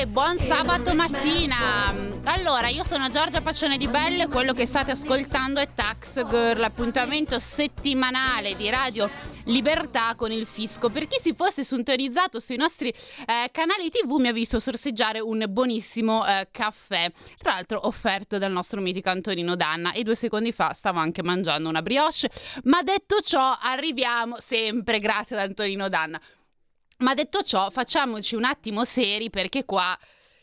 E buon sabato mattina. Allora, io sono Giorgia Paccione di Belle, quello che state ascoltando è Tax Girl, appuntamento settimanale di Radio Libertà con il fisco. Per chi si fosse sintonizzato sui nostri eh, canali TV mi ha visto sorseggiare un buonissimo eh, caffè, tra l'altro offerto dal nostro mitico Antonino Danna e due secondi fa stavo anche mangiando una brioche, ma detto ciò arriviamo sempre grazie ad Antonino Danna. Ma detto ciò, facciamoci un attimo seri perché qua,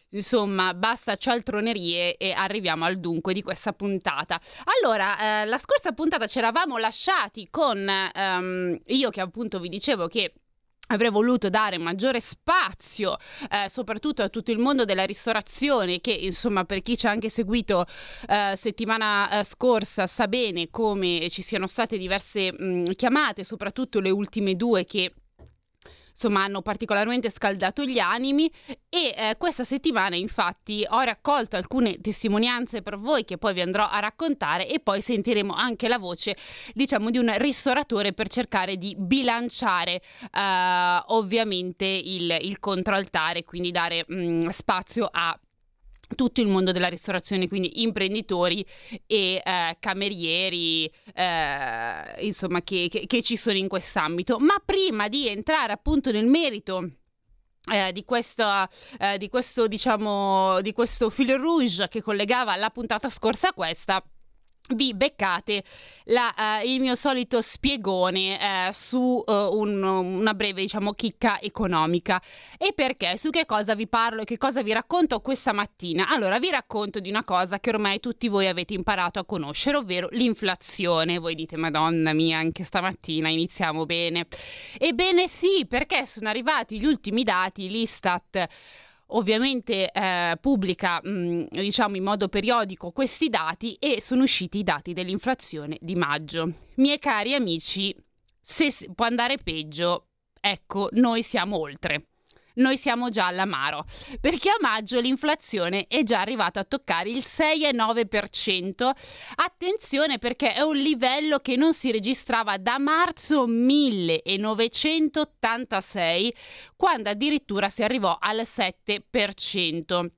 insomma, basta cialtronerie e arriviamo al dunque di questa puntata. Allora, eh, la scorsa puntata ci eravamo lasciati con ehm, io che appunto vi dicevo che Avrei voluto dare maggiore spazio, eh, soprattutto a tutto il mondo della ristorazione, che insomma per chi ci ha anche seguito eh, settimana eh, scorsa sa bene come ci siano state diverse mh, chiamate, soprattutto le ultime due che insomma hanno particolarmente scaldato gli animi e eh, questa settimana infatti ho raccolto alcune testimonianze per voi che poi vi andrò a raccontare e poi sentiremo anche la voce diciamo di un ristoratore per cercare di bilanciare eh, ovviamente il, il contraltare quindi dare mh, spazio a tutto il mondo della ristorazione, quindi imprenditori e eh, camerieri, eh, insomma, che, che, che, ci sono in quest'ambito. Ma prima di entrare appunto nel merito. Eh, di, questa, eh, di questo diciamo di questo fil rouge che collegava la puntata scorsa a questa vi beccate la, uh, il mio solito spiegone uh, su uh, un, una breve diciamo chicca economica. E perché? Su che cosa vi parlo e che cosa vi racconto questa mattina? Allora vi racconto di una cosa che ormai tutti voi avete imparato a conoscere ovvero l'inflazione. Voi dite madonna mia anche stamattina iniziamo bene. Ebbene sì perché sono arrivati gli ultimi dati l'Istat ovviamente eh, pubblica mh, diciamo in modo periodico questi dati e sono usciti i dati dell'inflazione di maggio. Miei cari amici, se può andare peggio, ecco, noi siamo oltre noi siamo già all'amaro, perché a maggio l'inflazione è già arrivata a toccare il 6,9%. Attenzione perché è un livello che non si registrava da marzo 1986, quando addirittura si arrivò al 7%.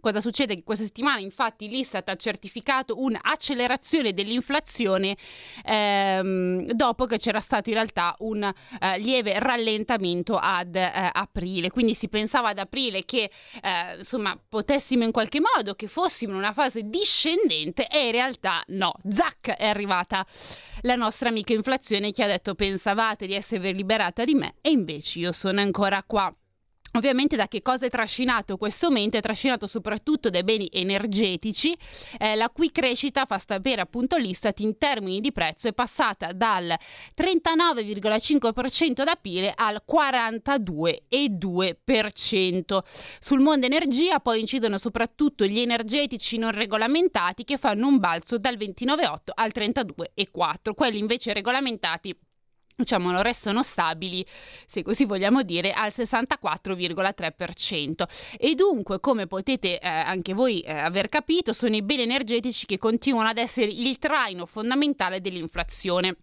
Cosa succede? Che questa settimana infatti l'Istat ha certificato un'accelerazione dell'inflazione ehm, dopo che c'era stato in realtà un eh, lieve rallentamento ad eh, aprile. Quindi si pensava ad aprile che eh, insomma potessimo in qualche modo, che fossimo in una fase discendente e in realtà no. Zac è arrivata la nostra amica inflazione che ha detto pensavate di esservi liberata di me e invece io sono ancora qua. Ovviamente da che cosa è trascinato questo aumento? È trascinato soprattutto dai beni energetici, eh, la cui crescita, fa sapere appunto l'Istat, in termini di prezzo è passata dal 39,5% ad aprile al 42,2%. Sul mondo energia poi incidono soprattutto gli energetici non regolamentati che fanno un balzo dal 29,8 al 32,4%. Quelli invece regolamentati diciamo, restano stabili, se così vogliamo dire, al 64,3%. E dunque, come potete eh, anche voi eh, aver capito, sono i beni energetici che continuano ad essere il traino fondamentale dell'inflazione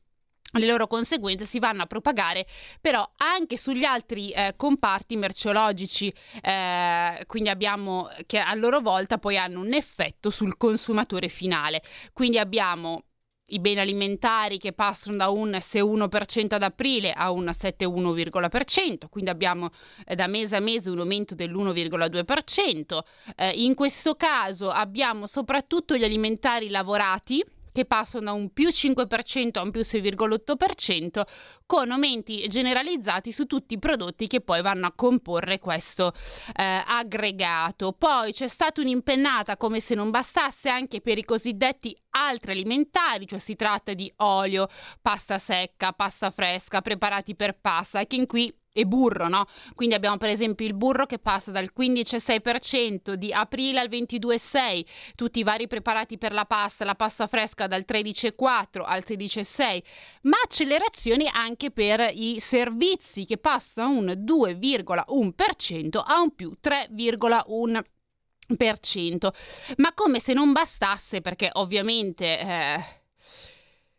le loro conseguenze si vanno a propagare però anche sugli altri eh, comparti merceologici, eh, quindi abbiamo che a loro volta poi hanno un effetto sul consumatore finale. Quindi abbiamo i beni alimentari che passano da un 6,1% ad aprile a un 7,1%, quindi abbiamo eh, da mese a mese un aumento dell'1,2%. Eh, in questo caso abbiamo soprattutto gli alimentari lavorati che passano da un più 5% a un più 6,8%, con aumenti generalizzati su tutti i prodotti che poi vanno a comporre questo eh, aggregato. Poi c'è stata un'impennata, come se non bastasse, anche per i cosiddetti altri alimentari, cioè si tratta di olio, pasta secca, pasta fresca, preparati per pasta, che in qui e burro, no? Quindi abbiamo per esempio il burro che passa dal 15,6% di aprile al 22,6%, tutti i vari preparati per la pasta, la pasta fresca dal 13,4% al 16,6%, ma accelerazioni anche per i servizi che passano da un 2,1% a un più 3,1%. Ma come se non bastasse, perché ovviamente eh,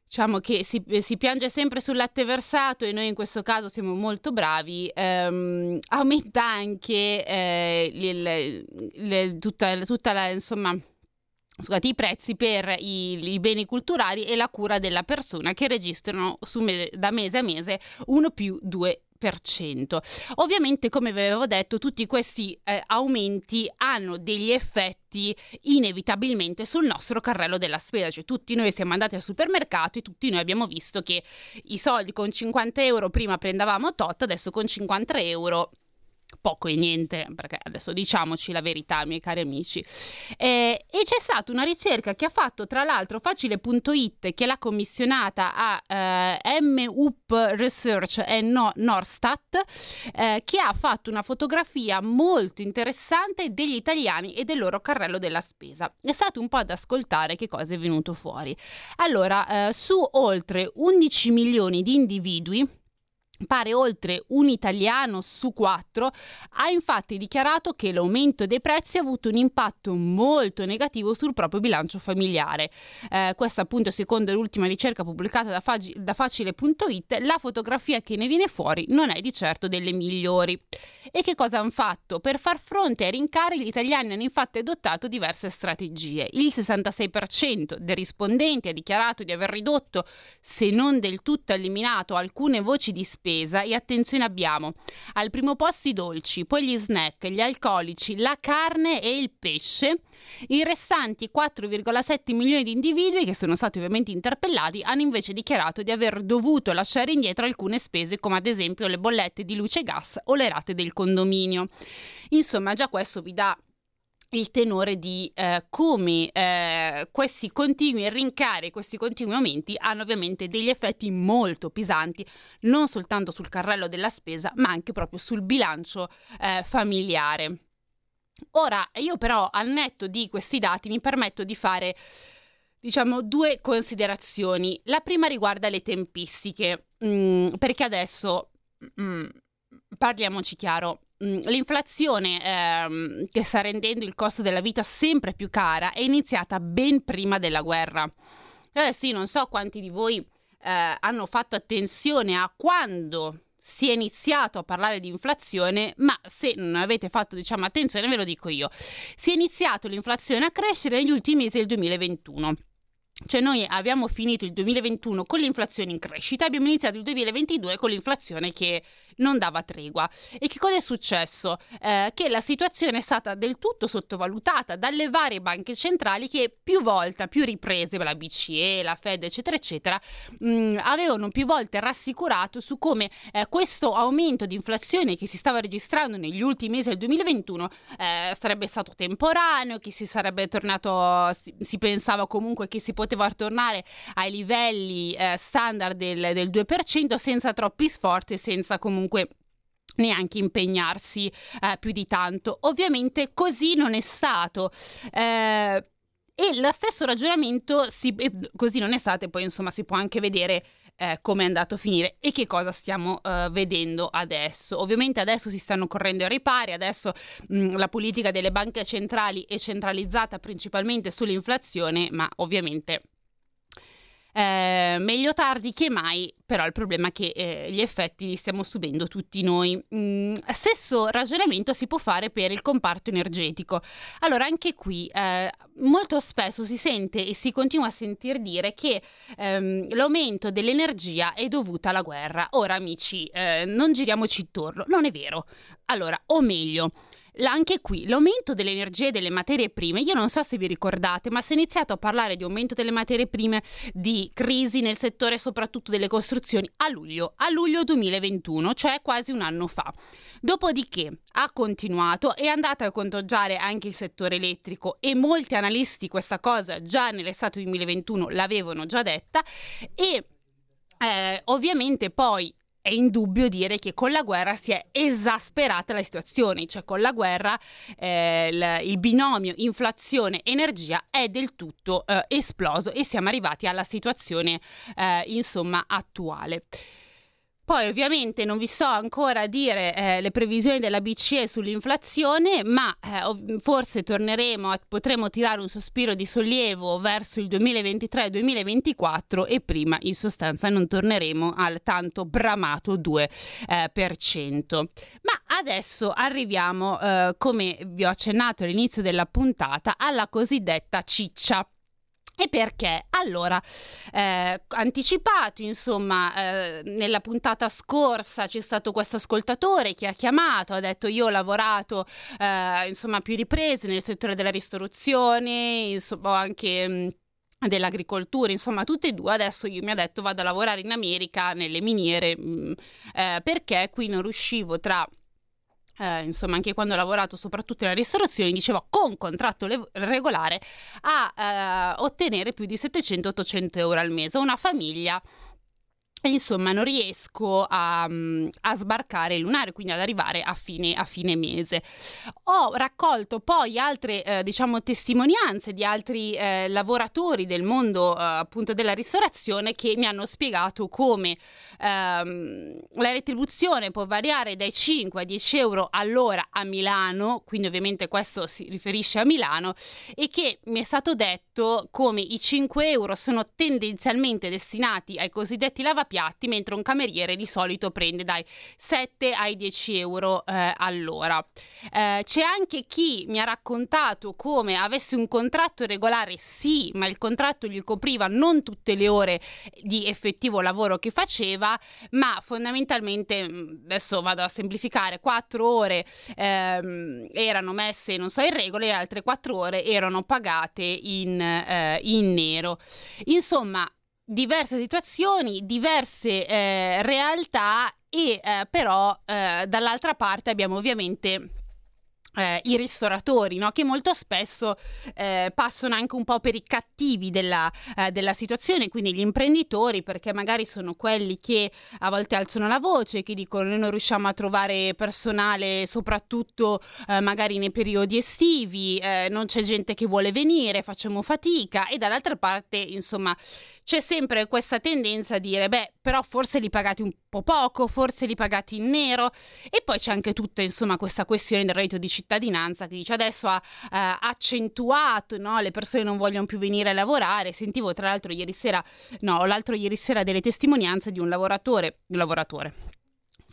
diciamo che si, si, piange sempre sul latte versato e noi in questo caso siamo molto bravi, ehm, aumenta anche eh, il, il, tutta, tutta la, insomma, scusate, i prezzi per i, i, beni culturali e la cura della persona che registrano me, da mese a mese 1 più 2 Ovviamente, come vi avevo detto, tutti questi eh, aumenti hanno degli effetti inevitabilmente sul nostro carrello della spesa, cioè tutti noi siamo andati al supermercato e tutti noi abbiamo visto che i soldi con 50 euro prima prendevamo tot, adesso con 50 euro poco e niente, perché adesso diciamoci la verità, miei cari amici. Eh, e c'è stata una ricerca che ha fatto tra l'altro facile.it, che l'ha commissionata a eh, MUP Research e no, Norstat, eh, che ha fatto una fotografia molto interessante degli italiani e del loro carrello della spesa. È stato un po' ad ascoltare che cosa è venuto fuori. Allora, eh, su oltre 11 milioni di individui, pare oltre un italiano su quattro, ha infatti dichiarato che l'aumento dei prezzi ha avuto un impatto molto negativo sul proprio bilancio familiare. Eh, questa appunto secondo l'ultima ricerca pubblicata da, Fag- da Facile.it, la fotografia che ne viene fuori non è di certo delle migliori. E che cosa hanno fatto? Per far fronte ai rincari gli italiani hanno infatti adottato diverse strategie. Il 66% dei rispondenti ha dichiarato di aver ridotto, se non del tutto eliminato, alcune voci di spesa e attenzione abbiamo al primo posto i dolci, poi gli snack, gli alcolici, la carne e il pesce. I restanti 4,7 milioni di individui che sono stati ovviamente interpellati hanno invece dichiarato di aver dovuto lasciare indietro alcune spese come ad esempio le bollette di luce e gas o le rate del condominio. Insomma, già questo vi dà il tenore di eh, come eh, questi continui rincari, questi continui aumenti hanno ovviamente degli effetti molto pesanti, non soltanto sul carrello della spesa, ma anche proprio sul bilancio eh, familiare. Ora, io però al netto di questi dati mi permetto di fare diciamo due considerazioni. La prima riguarda le tempistiche, mm, perché adesso mm, parliamoci chiaro. Mm, l'inflazione ehm, che sta rendendo il costo della vita sempre più cara è iniziata ben prima della guerra. Adesso io non so quanti di voi eh, hanno fatto attenzione a quando si è iniziato a parlare di inflazione, ma se non avete fatto diciamo, attenzione ve lo dico io, si è iniziato l'inflazione a crescere negli ultimi mesi del 2021. Cioè noi abbiamo finito il 2021 con l'inflazione in crescita, abbiamo iniziato il 2022 con l'inflazione che non dava tregua. E che cosa è successo? Eh, che la situazione è stata del tutto sottovalutata dalle varie banche centrali che più volte, più riprese, la BCE, la Fed, eccetera, eccetera, mh, mm, avevano più volte rassicurato su come eh, questo aumento di inflazione che si stava registrando negli ultimi mesi del 2021 eh, sarebbe stato temporaneo, che si sarebbe tornato, si, si, pensava comunque che si poteva tornare ai livelli eh, standard del, del 2% senza troppi sforzi e senza comunque comunque neanche impegnarsi eh, più di tanto. Ovviamente così non è stato. Eh, e lo stesso ragionamento, si, così non è stato, e poi insomma si può anche vedere eh, come è andato a finire e che cosa stiamo uh, vedendo adesso. Ovviamente adesso si stanno correndo ai ripari, adesso mh, la politica delle banche centrali è centralizzata principalmente sull'inflazione, ma ovviamente eh, meglio tardi che mai, però il problema è che eh, gli effetti li stiamo subendo tutti noi. Mm, stesso ragionamento si può fare per il comparto energetico. Allora, anche qui eh, molto spesso si sente e si continua a sentir dire che ehm, l'aumento dell'energia è dovuta alla guerra. Ora, amici, eh, non giriamoci intorno, non è vero. Allora, o meglio, anche qui l'aumento delle energie e delle materie prime, io non so se vi ricordate, ma si è iniziato a parlare di aumento delle materie prime, di crisi nel settore soprattutto delle costruzioni a luglio, a luglio 2021, cioè quasi un anno fa. Dopodiché ha continuato, è andato a conteggiare anche il settore elettrico e molti analisti questa cosa già nell'estate 2021 l'avevano già detta e eh, ovviamente poi è indubbio dire che con la guerra si è esasperata la situazione, cioè con la guerra eh, il, binomio inflazione-energia è del tutto eh, esploso e siamo arrivati alla situazione eh, insomma attuale. Poi ovviamente non vi so ancora dire eh, le previsioni della BCE sull'inflazione, ma eh, forse torneremo, a, potremo tirare un sospiro di sollievo verso il 2023-2024 e prima in sostanza non torneremo al tanto bramato 2%. Eh, ma adesso arriviamo, eh, come vi ho accennato all'inizio della puntata, alla cosiddetta ciccia. E perché? Allora, eh, anticipato, insomma, eh, nella puntata scorsa c'è stato questo ascoltatore che ha chiamato, ha detto io ho lavorato, eh, insomma, più riprese nel settore della ristorazione, insomma, anche... Mh, dell'agricoltura, insomma, tutte e due. Adesso io mi ha detto vado a lavorare in America nelle miniere mh, eh, perché qui non riuscivo tra eh, insomma anche quando ho lavorato soprattutto nella ristorazione, dicevo con contratto le- regolare a eh, ottenere più di 700-800 euro al mese. Una famiglia insomma non riesco a, a, sbarcare il lunario, quindi ad arrivare a fine, a fine mese. Ho raccolto poi altre eh, diciamo testimonianze di altri eh, lavoratori del mondo eh, appunto della ristorazione che mi hanno spiegato come ehm, la retribuzione può variare dai 5 a 10 euro all'ora a Milano, quindi ovviamente questo si riferisce a Milano, e che mi è stato detto come i 5 euro sono tendenzialmente destinati ai cosiddetti lavapiatti piatti, mentre un cameriere di solito prende dai 7 ai 10 euro eh, all'ora. Eh, c'è anche chi mi ha raccontato come avesse un contratto regolare, sì, ma il contratto gli copriva non tutte le ore di effettivo lavoro che faceva, ma fondamentalmente, mm, adesso vado a semplificare, 4 ore ehm, erano messe, non so, in regola e altre 4 ore erano pagate in, eh, in nero. Insomma, diverse situazioni, diverse eh, realtà e eh, però eh, dall'altra parte abbiamo ovviamente eh, i ristoratori, no? che molto spesso eh, passano anche un po' per i cattivi della, eh, della, situazione, quindi gli imprenditori, perché magari sono quelli che a volte alzano la voce, che dicono noi non riusciamo a trovare personale, soprattutto magari nei periodi estivi, non c'è gente che vuole venire, facciamo fatica e dall'altra parte, insomma, c'è sempre questa tendenza a dire, beh, però forse li pagate un po' poco, forse li pagate in nero e poi c'è anche tutta, insomma, questa questione del reddito di cittadinanza che dice adesso ha eh, accentuato, no? le persone non vogliono più venire a lavorare. Sentivo tra l'altro ieri sera, no, l'altro ieri sera delle testimonianze di un lavoratore, un lavoratore,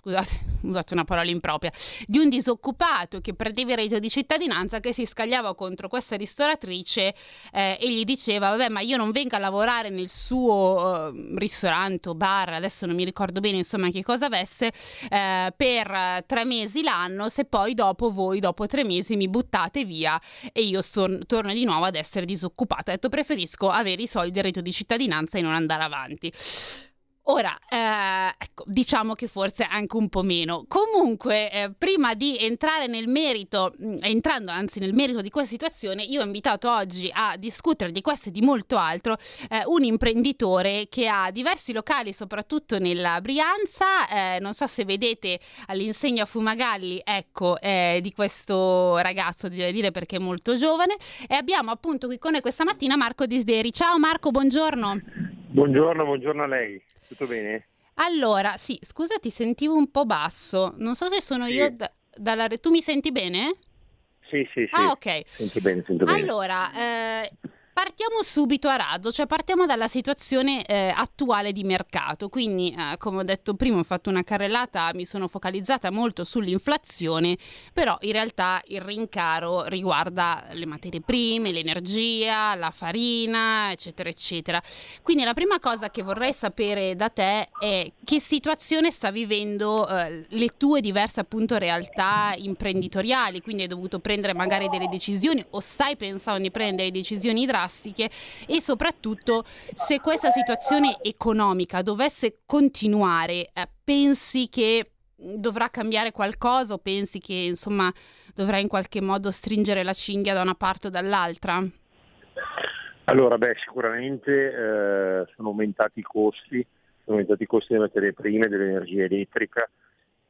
scusate, usate una parola impropria, di un disoccupato che prendeva il reddito di cittadinanza che si scagliava contro questa ristoratrice eh, e gli diceva, vabbè, ma io non vengo a lavorare nel suo uh, ristorante o bar, adesso non mi ricordo bene insomma che cosa avesse, eh, per tre mesi l'anno, se poi dopo voi, dopo tre mesi, mi buttate via e io sto- torno di nuovo ad essere disoccupata. Ha detto, preferisco avere i soldi del reddito di cittadinanza e non andare avanti. Ora, eh, ecco, diciamo che forse anche un po' meno. Comunque, eh, prima di entrare nel merito, mm, entrando anzi nel merito di questa situazione, io ho invitato oggi a discutere di questo e di molto altro eh, un imprenditore che ha diversi locali, soprattutto nella Brianza. Eh, non so se vedete all'insegna Fumagalli, ecco, eh, di questo ragazzo, direi dire perché è molto giovane. E abbiamo appunto qui con noi questa mattina Marco Disderi. Ciao Marco, buongiorno. Buongiorno, buongiorno a lei. Tutto bene? Allora, sì, scusa, ti sentivo un po' basso. Non so se sono sì. io da, dalla... Tu mi senti bene? Sì, sì, sì. Ah, ok. Sento bene, sento bene. Allora, eh, Partiamo subito a razzo, cioè partiamo dalla situazione eh, attuale di mercato. Quindi, eh, come ho detto prima, ho fatto una carrellata, mi sono focalizzata molto sull'inflazione, però in realtà il rincaro riguarda le materie prime, l'energia, la farina, eccetera, eccetera. Quindi la prima cosa che vorrei sapere da te è che situazione sta vivendo eh, le tue diverse appunto realtà imprenditoriali, quindi hai dovuto prendere magari delle decisioni o stai pensando di prendere decisioni drastiche drastiche e soprattutto se questa situazione economica dovesse continuare, eh, pensi che dovrà cambiare qualcosa o pensi che insomma dovrà in qualche modo stringere la cinghia da una parte o dall'altra? Allora, beh, sicuramente eh, sono aumentati i costi sono aumentati i costi delle materie prime, dell'energia elettrica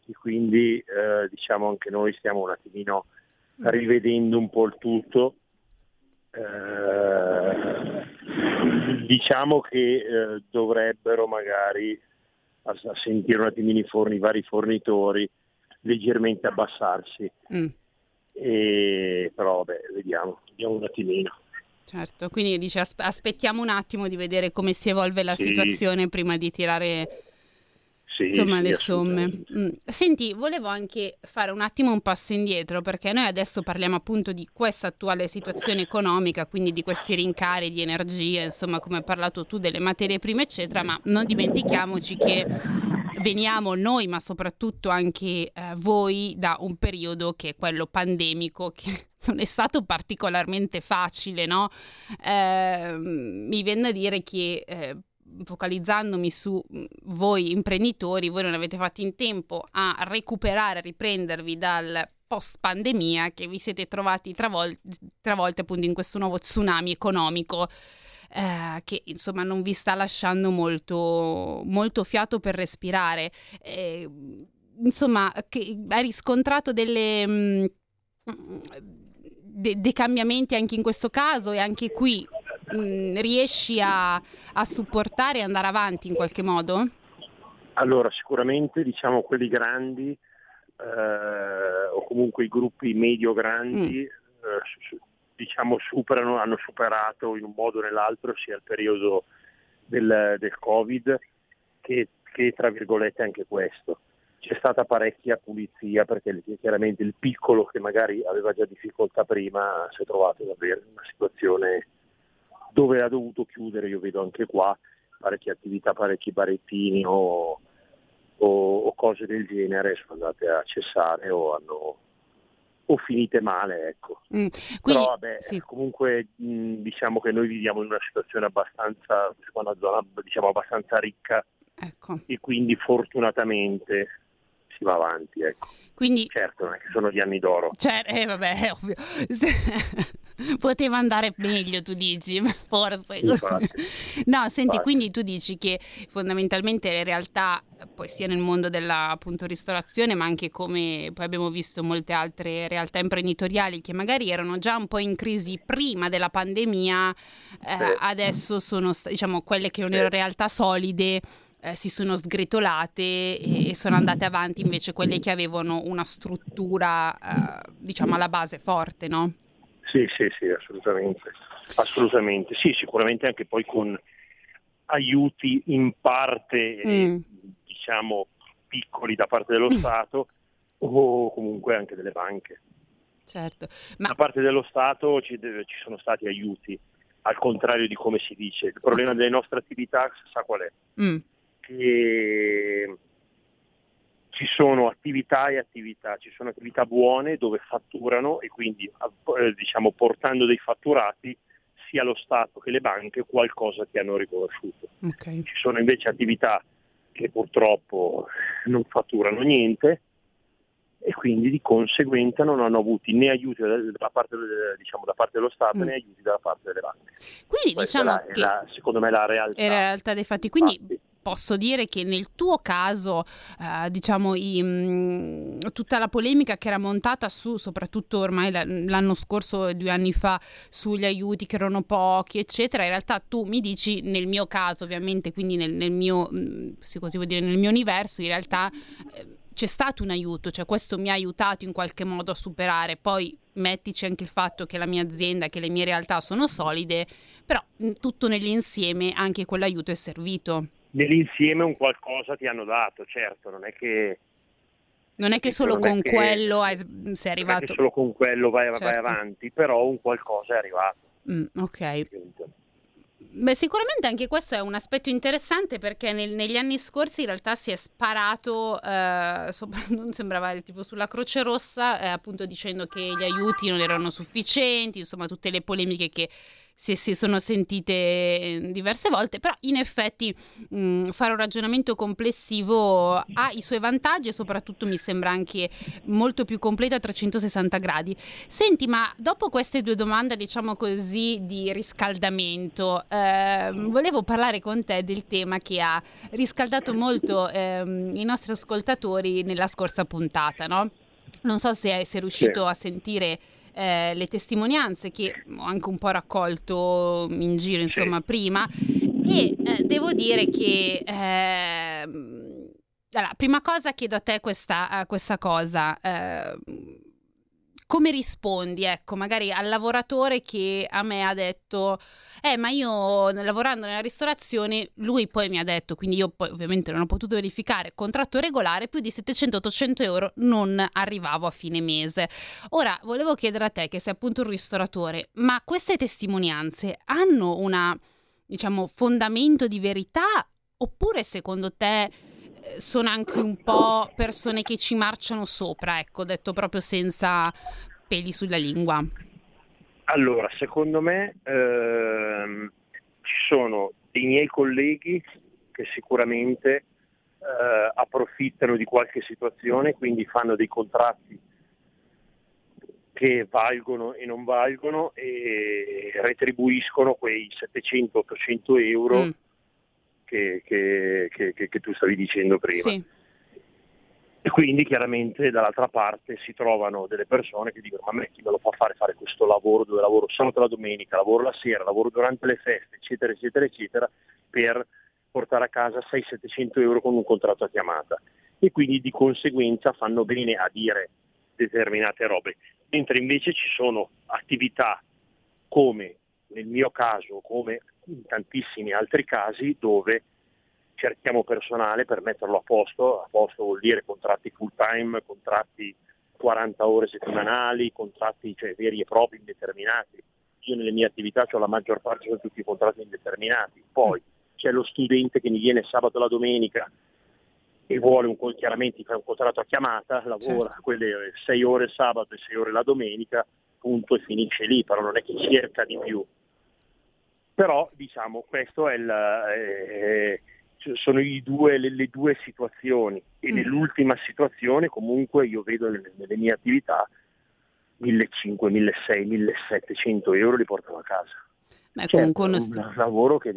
e quindi eh, diciamo anche noi stiamo un attimino rivedendo un po' il tutto. Eh, diciamo che eh, dovrebbero magari a, a, sentire un attimino i, forni, i vari fornitori leggermente abbassarsi. Mm. E, però vabbè, vediamo, vediamo un attimino. Certo, quindi dice aspettiamo un attimo di vedere come si evolve la sì. situazione prima di tirare sì, insomma sì, le somme. Mm. Senti, volevo anche fare un attimo un passo indietro perché noi adesso parliamo appunto di questa attuale situazione economica, quindi di questi rincari di energia, insomma come hai parlato tu delle materie prime eccetera, ma non dimentichiamoci che veniamo noi, ma soprattutto anche eh, voi, da un periodo che è quello pandemico, che non è stato particolarmente facile, no? Eh, mi viene da dire che eh, focalizzandomi su mm, voi imprenditori, voi non avete fatto in tempo a recuperare, a riprendervi dal post pandemia che vi siete trovati travol- travolti appunto in questo nuovo tsunami economico eh, che insomma non vi sta lasciando molto, molto fiato per respirare. Eh, insomma, che hai riscontrato delle... Mh, mm, de- dei cambiamenti anche in questo caso e anche qui mh, mm, riesci a, a supportare e andare avanti in qualche modo? Allora, sicuramente diciamo quelli grandi eh, o comunque i gruppi medio-grandi mm. eh, diciamo superano, hanno superato in un modo o nell'altro sia il periodo del, del Covid che, che, tra virgolette anche questo. C'è stata parecchia pulizia perché chiaramente il piccolo che magari aveva già difficoltà prima si è trovato davvero in una situazione dove ha dovuto chiudere, io vedo anche qua parecchie attività, parecchi barettini o, o, o cose del genere sono andate a cessare o hanno o finite male, ecco. Mm, quindi, Però vabbè, sì. comunque mh, diciamo che noi viviamo in una situazione abbastanza, una zona diciamo abbastanza ricca ecco. e quindi fortunatamente si va avanti, ecco. Quindi, certo, non è che sono gli anni d'oro. Cioè, eh, vabbè, ovvio. Poteva andare meglio, tu dici, forse. Infatti. No, senti, Infatti. quindi tu dici che fondamentalmente in realtà, poi sia nel mondo della appunto, ristorazione, ma anche come poi abbiamo visto molte altre realtà imprenditoriali che magari erano già un po' in crisi prima della pandemia, eh, adesso sono diciamo quelle che non erano realtà solide eh, si sono sgretolate e, e, sono andate avanti invece quelle che avevano una struttura, eh, diciamo, alla base forte, no? Sì, sì, sì, assolutamente. Assolutamente. Sì, sicuramente anche poi con aiuti in parte, mm. diciamo, piccoli da parte dello mm. Stato o comunque anche delle banche. Certo. Ma... Da parte dello Stato ci, ci, sono stati aiuti, al contrario di come si dice. Il problema delle nostre attività sa qual è? Mm che ci sono attività e attività, ci sono attività buone dove fatturano e quindi eh, diciamo, portando dei fatturati sia lo Stato che le banche qualcosa che hanno riconosciuto. Okay. Ci sono invece attività che purtroppo non fatturano niente e quindi di conseguenza non hanno avuto né aiuti da parte, diciamo, da parte dello Stato mm. né aiuti da parte delle banche. Quindi Questa diciamo la, che è la, secondo me la realtà. È la realtà dei fatti. Quindi Infatti, posso dire che nel tuo caso, eh, diciamo, i, mh, mm, tutta la polemica che era montata su, soprattutto ormai l'anno scorso, due anni fa, sugli aiuti che erano pochi, eccetera, in realtà tu mi dici, nel mio caso ovviamente, quindi nel, nel mio, mm, se così vuol dire, nel mio universo, in realtà... Eh, c'è stato un aiuto, cioè questo mi ha aiutato in qualche modo a superare. Poi mettici anche il fatto che la mia azienda, che le mie realtà sono solide, però mm, tutto nell'insieme anche quell'aiuto è servito nell'insieme un qualcosa ti hanno dato, certo, non è che... Non è che solo con che, quello hai, sei arrivato... Non è che solo con quello vai, certo. vai avanti, però un qualcosa è arrivato. Mm, ok. Beh, sicuramente anche questo è un aspetto interessante perché nel, negli anni scorsi in realtà si è sparato, eh, sopra, non sembrava tipo sulla Croce Rossa, eh, appunto dicendo che gli aiuti non erano sufficienti, insomma tutte le polemiche che se si sono sentite eh, diverse volte, però in effetti mh, fare un ragionamento complessivo ha i suoi vantaggi e soprattutto mi sembra anche molto più completo a 360 gradi. Senti, ma dopo queste due domande, diciamo così, di riscaldamento, eh, volevo parlare con te del tema che ha riscaldato molto eh, i nostri ascoltatori nella scorsa puntata, no? Non so se sei riuscito sì. a sentire eh, le testimonianze che ho anche un po' raccolto in giro, insomma, sì. prima. E eh, devo dire che... Eh, allora, prima cosa chiedo a te questa, questa cosa. Eh, come rispondi, ecco, magari al lavoratore che a me ha detto, eh, ma io lavorando nella ristorazione, lui poi mi ha detto, quindi io poi ovviamente non ho potuto verificare, contratto regolare, più di 700-800 euro non arrivavo a fine mese. Ora, volevo chiedere a te, che sei appunto un ristoratore, ma queste testimonianze hanno una, diciamo, fondamento di verità oppure secondo te sono anche un po' persone che ci marciano sopra, ecco, detto proprio senza peli sulla lingua. Allora, secondo me ehm, ci sono dei miei colleghi che sicuramente eh, approfittano di qualche situazione, quindi fanno dei contratti che valgono e non valgono e retribuiscono quei 700-800 euro mm che, che, che, che tu stavi dicendo prima. Sì. E quindi chiaramente dall'altra parte si trovano delle persone che dicono ma a me chi me lo fa fare fare questo lavoro dove lavoro sabato la domenica, lavoro la sera, lavoro durante le feste, eccetera, eccetera, eccetera, per portare a casa 600-700 euro con un contratto a chiamata. E quindi di conseguenza fanno bene a dire determinate robe. Mentre invece ci sono attività come nel mio caso, come in tantissimi altri casi dove cerchiamo personale per metterlo a posto, a posto vuol dire contratti full time, contratti 40 ore settimanali, contratti cioè, veri e propri indeterminati. Io nelle mie attività ho la maggior parte sono tutti contratti indeterminati. Poi c'è lo studente che mi viene sabato e la domenica e vuole un, chiaramente fa un contratto a chiamata, lavora certo. quelle 6 ore il sabato e 6 ore la domenica, punto e finisce lì, però non è che cerca di più. Però diciamo questo è il, eh, sono due, le, le, due situazioni e mm. nell'ultima situazione comunque io vedo nelle, nelle mie attività 1.500, 1.600, 1.700 euro li portano a casa. Beh, certo, comunque uno... un lavoro che,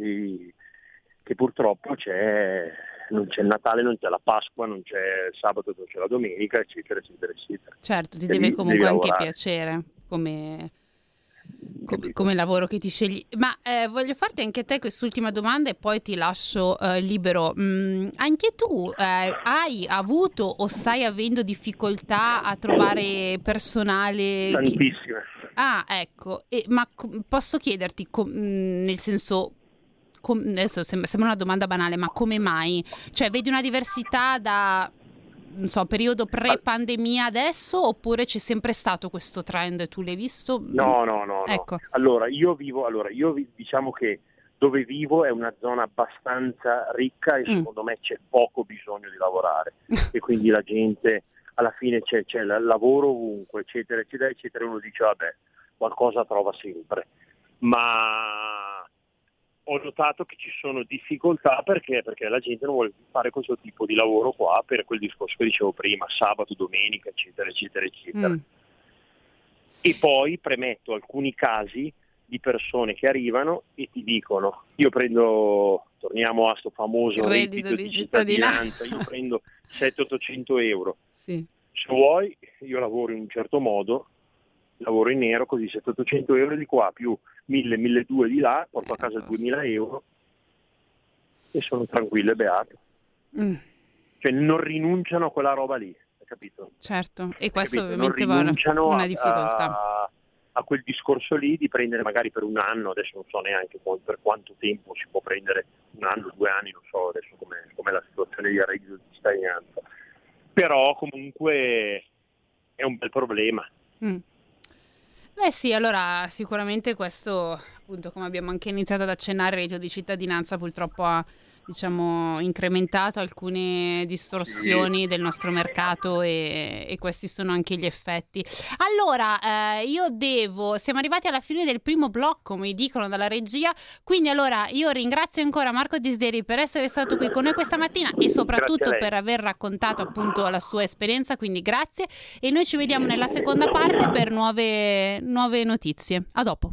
che purtroppo c'è non c'è il Natale, non c'è la Pasqua, non c'è il sabato, non c'è la domenica, eccetera, eccetera, eccetera. Certo, ti deve comunque anche piacere come, come, come, lavoro che ti scegli. Ma eh, voglio farti anche te quest'ultima domanda e poi ti lascio eh, libero. Mm, anche tu eh, hai avuto o stai avendo difficoltà a trovare personale? Tantissime. Che... Ah, ecco. E, ma co- posso chiederti, com- mm, nel senso, com- adesso sembra, sembra una domanda banale, ma come mai? Cioè, vedi una diversità da so, periodo pre-pandemia adesso oppure c'è sempre stato questo trend? Tu l'hai visto? No, no, no. Ecco. no. Allora, io vivo, allora, io diciamo che dove vivo è una zona abbastanza ricca e mm. secondo me c'è poco bisogno di lavorare e quindi la gente alla fine c'è, c'è il lavoro ovunque, eccetera, eccetera, eccetera, uno dice vabbè, qualcosa trova sempre. Ma ho notato che ci sono difficoltà perché? perché la gente non vuole fare questo tipo di lavoro qua per quel discorso che dicevo prima, sabato, domenica, eccetera, eccetera, eccetera. Mm. E poi premetto alcuni casi di persone che arrivano e ti dicono, io prendo, torniamo a questo famoso reddito, reddito di cittadinanza, io prendo 700-800 euro. Sì. Se vuoi, io lavoro in un certo modo, lavoro in nero, così 700 euro di qua più 1000, 1200 di là, porto a casa 2000 euro e sono tranquillo e beato. Mm. Cioè non rinunciano a quella roba lì, capito? Certo, e questo capito? ovviamente va una difficoltà. A, a, quel discorso lì di prendere magari per un anno, adesso non so neanche per quanto tempo si può prendere, un anno, due anni, non so adesso com'è, com'è la situazione di reddito di cittadinanza. Però comunque è un bel problema. Mm. Beh sì, allora sicuramente questo, appunto, come abbiamo anche iniziato ad accennare, il reddito di cittadinanza purtroppo ha diciamo, incrementato alcune distorsioni del nostro mercato e, e questi sono anche gli effetti. Allora, eh, io devo, siamo arrivati alla fine del primo blocco, mi dicono dalla regia, quindi allora io ringrazio ancora Marco Disderi per essere stato qui con noi questa mattina e soprattutto per aver raccontato appunto la sua esperienza, quindi grazie e noi ci vediamo nella seconda parte per nuove, nuove notizie. A dopo.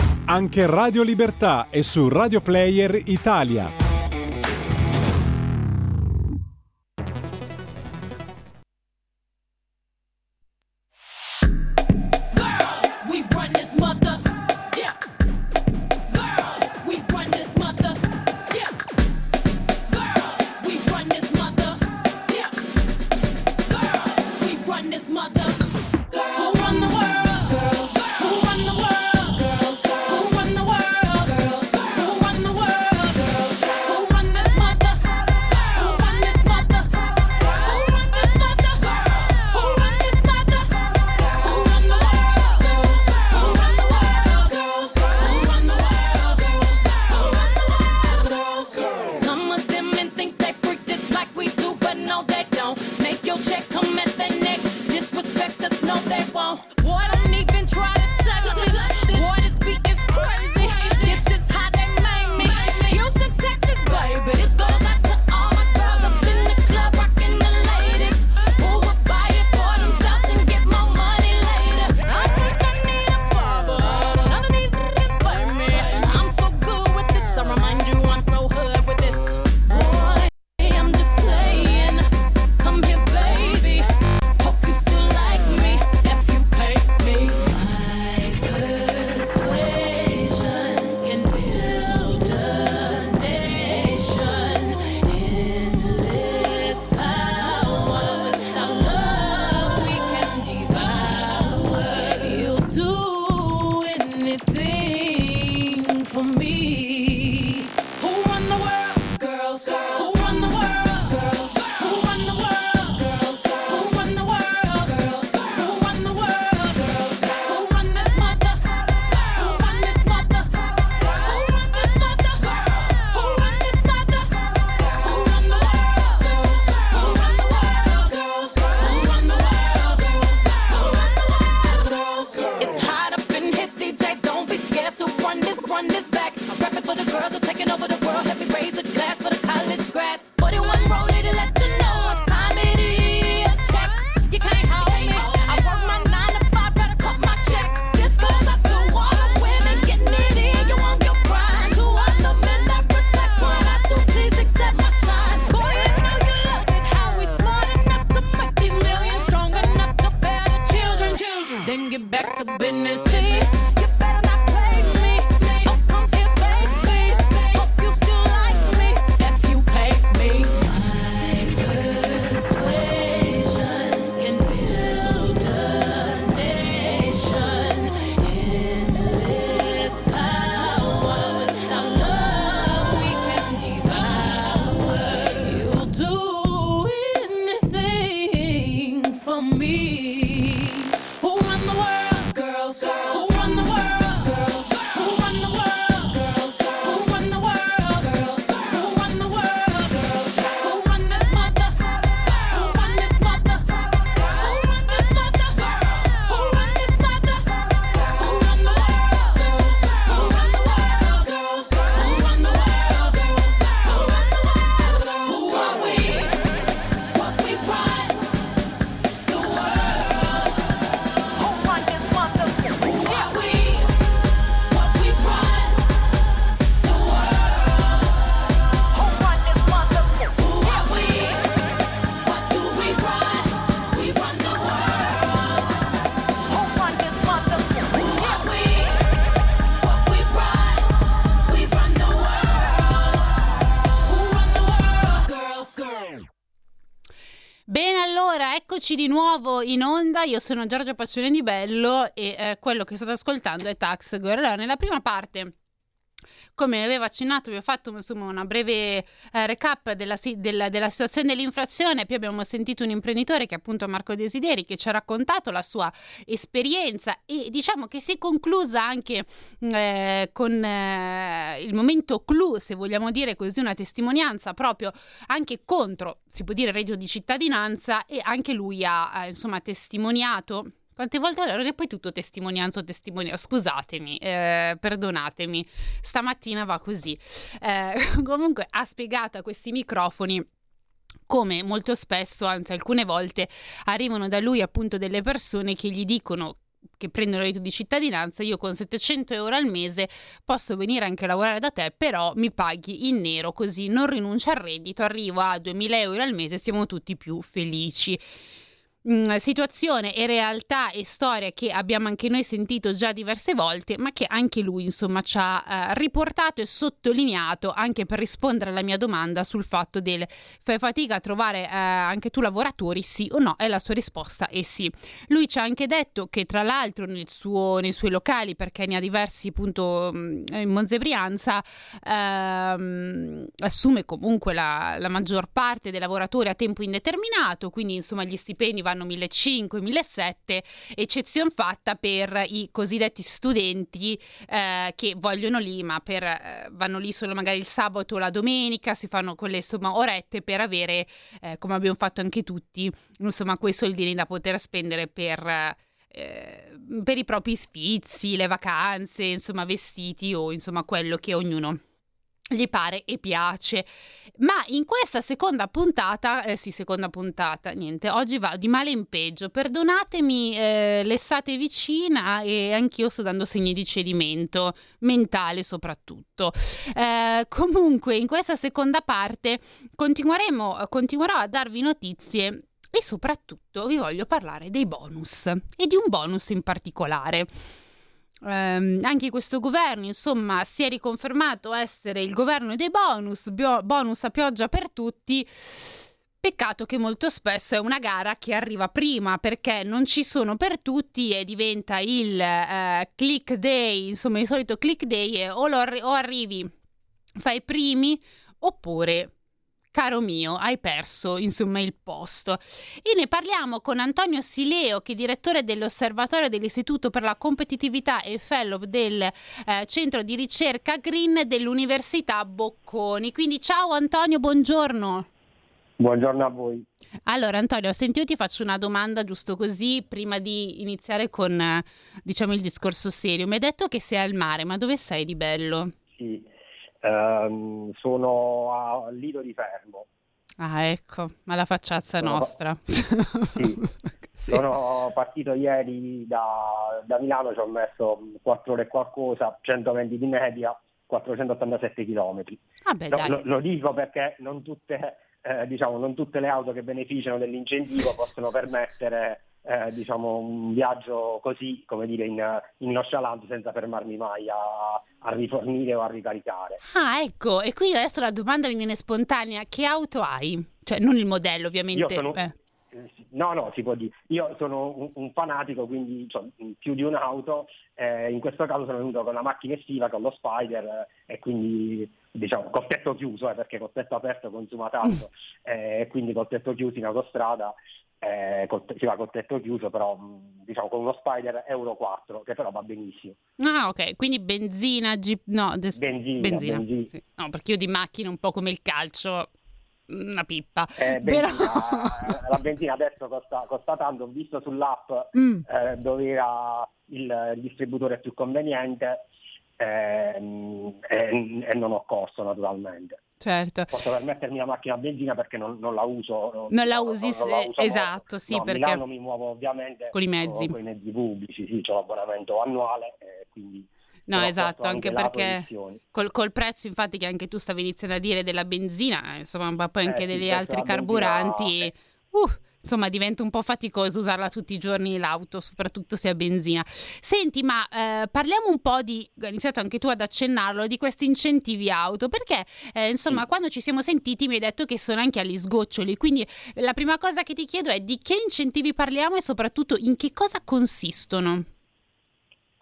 Anche Radio Libertà è su Radio Player Italia. Sono Giorgio Passione di Bello e eh, quello che state ascoltando è Tax Girl. Allora, nella prima parte come aveva accennato, vi ho fatto insomma una breve eh, recap della, della, della, situazione dell'inflazione. Poi abbiamo sentito un imprenditore che è appunto Marco Desideri che ci ha raccontato la sua esperienza e diciamo che si è conclusa anche eh, con eh, il momento clou, se vogliamo dire così, una testimonianza proprio anche contro, si può dire, il reddito di cittadinanza e anche lui ha insomma testimoniato quante volte poi tutto testimonianza o testimonianza? Scusatemi, eh, perdonatemi, stamattina va così. Eh, comunque ha spiegato a questi microfoni come molto spesso, anzi alcune volte, arrivano da lui appunto delle persone che gli dicono che prendono reddito di cittadinanza, io con 700 euro al mese posso venire anche a lavorare da te, però mi paghi in nero così non rinuncio al reddito, arrivo a 2000 euro al mese, siamo tutti più felici mm, situazione e realtà e storia che abbiamo anche noi sentito già diverse volte, ma che anche lui insomma ci ha eh, riportato e sottolineato anche per rispondere alla mia domanda sul fatto del fai fatica a trovare eh, anche tu lavoratori, sì o no? E la sua risposta è sì. Lui ci ha anche detto che tra l'altro nel suo, nei suoi locali, perché ne ha diversi appunto mm, in Monze Brianza, ehm, assume comunque la, la maggior parte dei lavoratori a tempo indeterminato, quindi insomma gli stipendi vanno vanno 1500-1700, eccezione fatta per i cosiddetti studenti eh, che vogliono lì, ma per, eh, vanno lì solo magari il sabato o la domenica, si fanno quelle insomma orette per avere, eh, come abbiamo fatto anche tutti, insomma quei soldini da poter spendere per... Eh, per i propri sfizi, le vacanze, insomma vestiti o insomma quello che ognuno gli pare e piace. Ma in questa seconda puntata, eh sì, seconda puntata, niente, oggi va di male in peggio. Perdonatemi, eh, l'estate è vicina e anch'io sto dando segni di cedimento mentale soprattutto. Eh, comunque, in questa seconda parte continueremo, continuerò a darvi notizie e soprattutto vi voglio parlare dei bonus e di un bonus in particolare. Um, anche questo governo, insomma, si è riconfermato essere il governo dei bonus, bio, bonus a pioggia per tutti. Peccato che molto spesso è una gara che arriva prima perché non ci sono per tutti e diventa il uh, click day, insomma il solito click day o, lo, o arrivi, fai primi oppure Caro mio, hai perso insomma il posto. E ne parliamo con Antonio Sileo, che è direttore dell'Osservatorio dell'Istituto per la Competitività e fellow del eh, Centro di Ricerca Green dell'Università Bocconi. Quindi ciao Antonio, buongiorno. Buongiorno a voi. Allora Antonio, senti io ti faccio una domanda giusto così prima di iniziare con diciamo il discorso serio. Mi hai detto che sei al mare, ma dove sei di bello? Sì, ehm, sono a Lido di Fermo. Ah, ecco, ma la facciazza sono, nostra. Sì. sì. Sono partito ieri da, da, Milano, ci ho messo 4 ore e qualcosa, 120 di media, 487 km. Ah beh, no, lo, lo, dico perché non tutte, eh, diciamo, non tutte le auto che beneficiano dell'incentivo possono permettere eh, diciamo, un viaggio così, come dire, in, in nonchalante senza fermarmi mai a, a, rifornire o a ricaricare. Ah, ecco, e qui adesso la domanda mi viene spontanea, che auto hai? Cioè, non il modello, ovviamente. Sono, eh. No, no, si può dire. Io sono un, un fanatico, quindi ho più di un'auto. Eh, in questo caso sono venuto con una macchina estiva, con lo Spider, eh, e quindi diciamo col tetto chiuso, eh, perché col tetto aperto consuma tanto, eh, e quindi col tetto chiuso in autostrada eh, col, si va col tetto chiuso, però diciamo con uno Spider Euro 4, che però va benissimo. Ah, ok, quindi benzina, jeep, no, des- benzina, benzina. benzina. Sì. No, perché io di macchina un po' come il calcio, una pippa. Eh, benzina, Però... la benzina adesso costa, costa, tanto, ho visto sull'app mm. eh, dove era il, il, distributore più conveniente ehm, e, non ho corso naturalmente. Certo. Posso permettermi la macchina a benzina perché non, non la uso. Non, non la usi, non, la uso esatto, sì, no, perché... Mi muovo ovviamente con i mezzi, con i mezzi pubblici, sì, ho l'abbonamento annuale, eh, quindi... No, esatto, anche, perché col, col, prezzo, infatti, che anche tu stavi iniziando a dire della benzina, insomma, ma poi anche eh, degli altri carburanti, benzina, uh, insomma diventa un po' faticoso usarla tutti i giorni l'auto, soprattutto se a benzina. Senti, ma eh, parliamo un po' di, hai iniziato anche tu ad accennarlo, di questi incentivi auto, perché eh, insomma quando ci siamo sentiti mi hai detto che sono anche agli sgoccioli, quindi la prima cosa che ti chiedo è di che incentivi parliamo e soprattutto in che cosa consistono?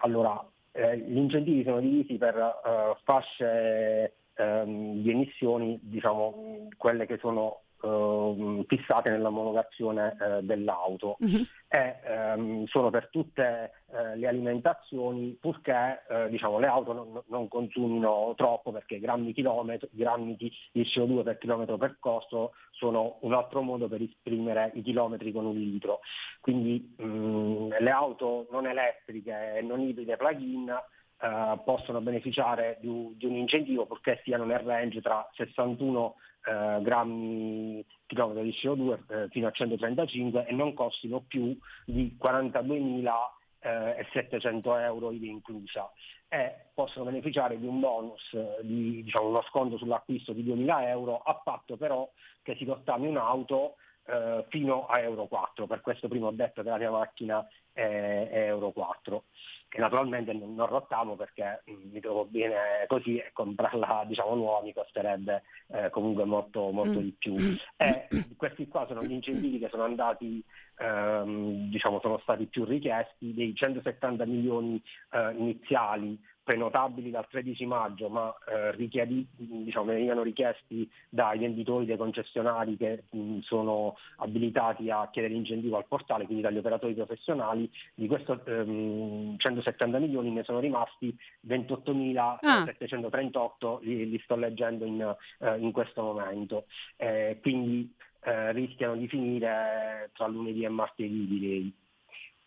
Allora, eh, gli incentivi sono divisi per uh, fasce ehm, di emissioni, diciamo, quelle che sono eh, fissate nell'omologazione eh, dell'auto uh-huh. e ehm, sono per tutte eh, le alimentazioni purché eh, diciamo, le auto non, non, consumino troppo perché grammi, grammi di, di, CO2 per chilometro percorso sono un altro modo per esprimere i chilometri con un litro. Quindi mh, le auto non elettriche e non ibride plug-in Uh, possono beneficiare di, di, un incentivo purché siano nel range tra 61 eh, grammi chilometro di CO2 eh, fino a 135 e non costino più di 42.700 eh, euro IVA inclusa e possono beneficiare di un bonus, eh, di diciamo, uno sconto sull'acquisto di 2.000 euro a patto però che si contammi un'auto eh, fino a Euro 4, per questo prima ho detto che la mia macchina è, è Euro 4 che naturalmente non, non rottamo perché mh, mm, mi trovo bene così e comprarla diciamo, nuova mi costerebbe eh, comunque molto, molto mm. di più. E questi qua sono gli incentivi che sono andati, ehm, diciamo, sono stati più richiesti, dei 170 milioni eh, iniziali prenotabili dal 13 maggio, ma eh, richiedi, diciamo, venivano richiesti dai venditori, dai concessionari che mh, sono abilitati a chiedere incentivo al portale, quindi dagli operatori professionali, di questo ehm, 170 milioni ne sono rimasti 28.738, ah. li, li, sto leggendo in, eh, in questo momento. Eh, quindi eh, rischiano di finire tra lunedì e martedì direi.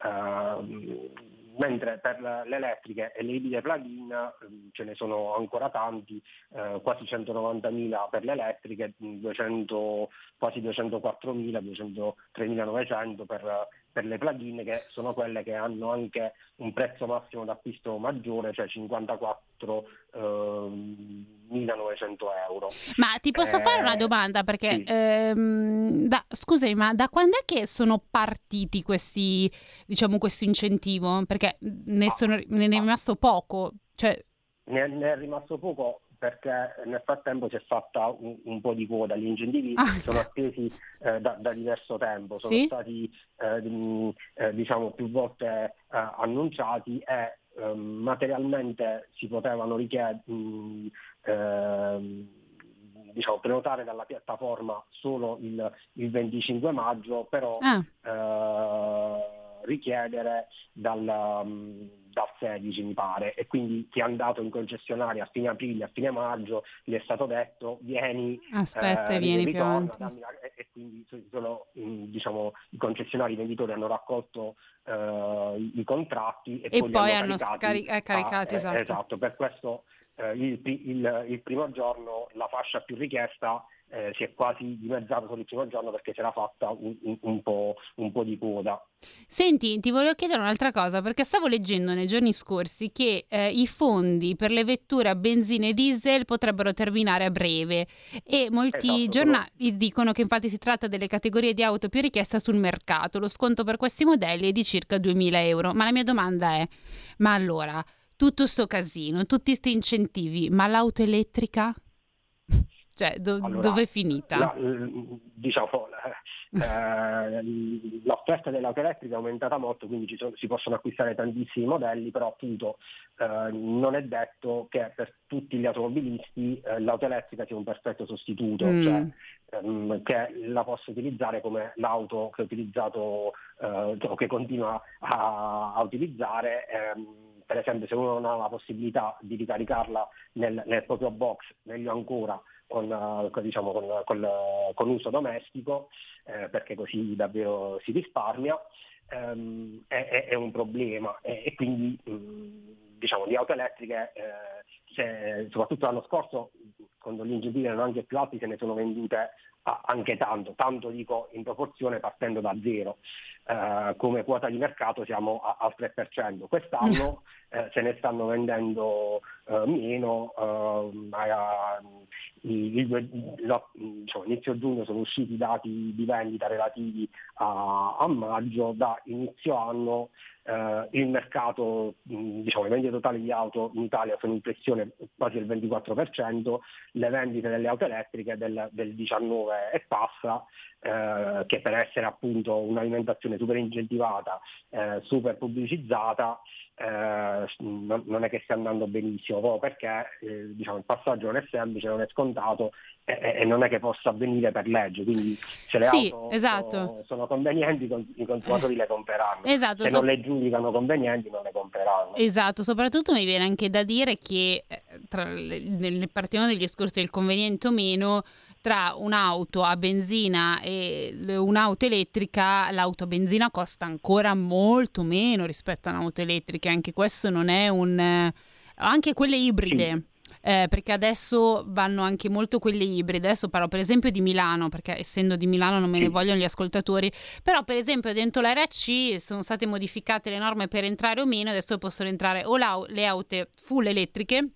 Uh, mentre per le elettriche e le ibride plug-in ehm, ce ne sono ancora tanti, eh, quasi 190.000 per le elettriche, 200, quasi 204.000, 203.900 per, per le plug-in che sono quelle che hanno anche un prezzo massimo d'acquisto maggiore, cioè 54 1900 euro. Ma ti posso eh, fare una eh, domanda? Perché sì. ehm, da, scusami, ma da quando è che sono partiti questi, diciamo, questo incentivo? Perché ne, ah, sono, ne è rimasto poco. Cioè... Ne, ne, è rimasto poco perché nel frattempo si è fatta un, un po' di coda, gli incentivi ah. sono attesi eh, da, da, diverso tempo, sono sì? stati eh, eh, diciamo più volte eh, annunciati e Ehm, materialmente si potevano richiedere ehm, diciamo, prenotare dalla piattaforma solo il, il 25 maggio, però ah. eh, richiedere dal, dal 16 mi pare e quindi chi è andato in concessionaria a fine aprile, a fine maggio gli è stato detto vieni, aspetta eh, vieni ritorna, e, e, quindi sono, diciamo, i concessionari i venditori hanno raccolto eh, i, i, contratti e, e poi, poi hanno caricati, cari- caricati a, eh, esatto. esatto. per questo eh, il, il, il primo giorno la fascia più richiesta eh, si è quasi dimezzato solo il primo giorno perché si era fatta un, un, un, po', un, po', di coda. Senti, ti volevo chiedere un'altra cosa perché stavo leggendo nei giorni scorsi che eh, i fondi per le vetture a benzina e diesel potrebbero terminare a breve e molti esatto, giornali dicono che infatti si tratta delle categorie di auto più richieste sul mercato. Lo sconto per questi modelli è di circa 2000 euro. Ma la mia domanda è, ma allora, tutto sto casino, tutti questi incentivi, ma l'auto elettrica? Cioè, do- allora, dove è finita? La, diciamo, eh, l'offerta dell'auto elettrica è aumentata molto, quindi sono, si possono acquistare tantissimi modelli, però appunto eh, non è detto che per tutti gli automobilisti eh, l'auto elettrica sia un perfetto sostituto, mm. cioè ehm, che la possa utilizzare come l'auto che ho utilizzato eh, o che continua a, a utilizzare. Ehm, per esempio se uno non ha la possibilità di ricaricarla nel, nel proprio box, meglio ancora con, eh, diciamo, con, con, con uso domestico, eh, perché così davvero si risparmia, ehm, è, è, un problema e, e quindi mh, mm, diciamo, di auto elettriche, eh, soprattutto l'anno scorso, quando gli incentivi erano anche più alti, se ne sono vendute anche tanto, tanto dico in proporzione partendo da zero. Eh, come quota di mercato siamo a, al 3%. Quest'anno eh, se ne stanno vendendo eh, meno, il, il, lo, diciamo, inizio giugno sono usciti i dati di vendita relativi a, a maggio, da inizio anno eh, il mercato, diciamo, le vendite totali di auto in Italia sono in flessione quasi del 24%, le vendite delle auto elettriche del, del 19% e passa, eh, che per essere appunto un'alimentazione super incentivata, eh, super pubblicizzata, eh, non è che stia andando benissimo, proprio perché eh, diciamo, il passaggio non è semplice, non è scontato e, e, non è che possa avvenire per legge, quindi se le sì, auto esatto. sono, sono, convenienti i consumatori le compreranno, esatto, se so- non le giudicano convenienti non le compreranno. Esatto, soprattutto mi viene anche da dire che eh, tra le, nel partiamo degli discorsi del conveniente o meno, tra un'auto a benzina e un'auto elettrica, l'auto a benzina costa ancora molto meno rispetto a un'auto elettrica. Anche questo non è un. anche quelle ibride. Eh, perché adesso vanno anche molto quelle ibride. Adesso parlo per esempio di Milano, perché essendo di Milano non me ne vogliono gli ascoltatori, però per esempio dentro l'RC sono state modificate le norme per entrare o meno, adesso possono entrare o le auto full elettriche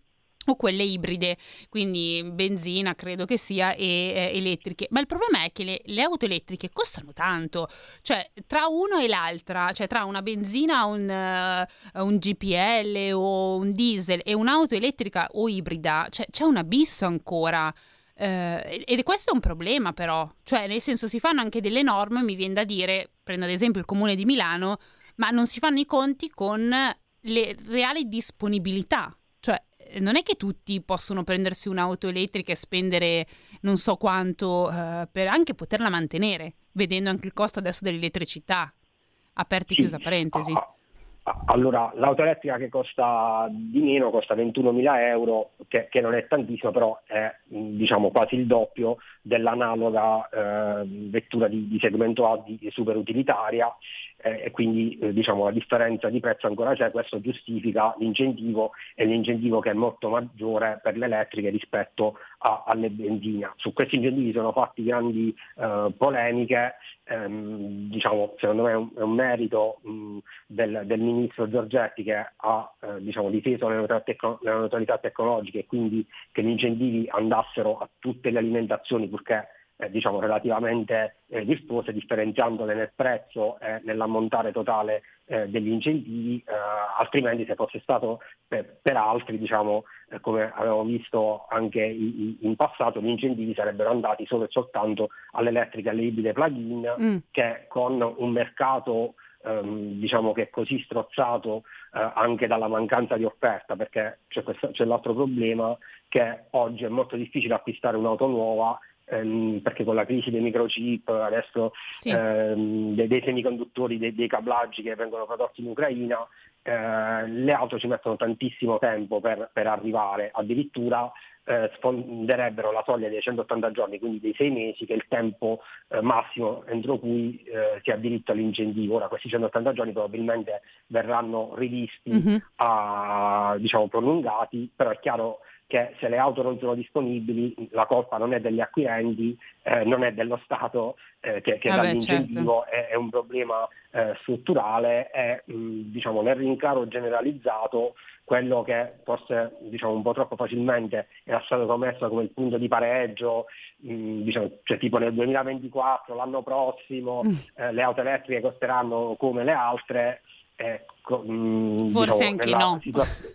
o quelle ibride, quindi benzina credo che sia e eh, elettriche. Ma il problema è che le, le, auto elettriche costano tanto, cioè tra uno e l'altra, cioè tra una benzina, un, uh, un GPL o un diesel e un'auto elettrica o ibrida, cioè, c'è un abisso ancora. Uh, ed questo è un problema però, cioè nel senso si fanno anche delle norme, mi viene da dire, prendo ad esempio il comune di Milano, ma non si fanno i conti con le reali disponibilità non è che tutti possono prendersi un'auto elettrica e spendere non so quanto uh, per anche poterla mantenere, vedendo anche il costo adesso dell'elettricità. Aperti e sì. chiusa parentesi. Ah, ah, allora, l'auto elettrica che costa di meno costa 21.000 euro, che, che non è tantissimo, però è diciamo, quasi il doppio dell'analoga eh, vettura di, di, segmento A di, di super utilitaria eh, e quindi eh, diciamo, la differenza di prezzo ancora c'è, questo giustifica l'incentivo e l'incentivo che è molto maggiore per le elettriche rispetto a, alle benzine. Su questi incentivi sono fatti grandi eh, polemiche, ehm, diciamo, secondo me è un, è un merito mh, del, del, ministro Giorgetti che ha eh, diciamo, difeso le neutralità, tecno- le neutralità tecnologiche e quindi che gli incentivi andassero a tutte le alimentazioni purché eh, diciamo, relativamente eh, virtuose, differenziandole nel prezzo e nell'ammontare totale eh, degli incentivi, eh, altrimenti se fosse stato per, per altri, diciamo, eh, come avevamo visto anche i, i, in passato, gli incentivi sarebbero andati solo e soltanto alle elettriche, alle ibride plug-in, mm. che con un mercato ehm, diciamo che è così strozzato eh, anche dalla mancanza di offerta, perché c'è, questo, c'è l'altro problema che oggi è molto difficile acquistare un'auto nuova ehm, perché con la crisi dei microchip, adesso sì. ehm, dei, dei, semiconduttori, dei, dei, cablaggi che vengono prodotti in Ucraina, eh, le auto ci mettono tantissimo tempo per, per arrivare, addirittura eh, sfonderebbero la soglia dei 180 giorni, quindi dei sei mesi, che è il tempo eh, massimo entro cui eh, si ha diritto all'incentivo. Ora questi 180 giorni probabilmente verranno rivisti, mm-hmm. a, diciamo, prolungati, però è chiaro che se le auto non sono disponibili la colpa non è degli acquirenti, eh, non è dello Stato eh, che, che ah dà l'incentivo, certo. è, è, un problema eh, strutturale e mh, diciamo, nel rincaro generalizzato quello che forse diciamo, un po' troppo facilmente era stato commesso come il punto di pareggio, mh, diciamo, cioè tipo nel 2024, l'anno prossimo, mm. Eh, le auto elettriche costeranno come le altre. Ecco, mh, forse diciamo, anche no. Situazio-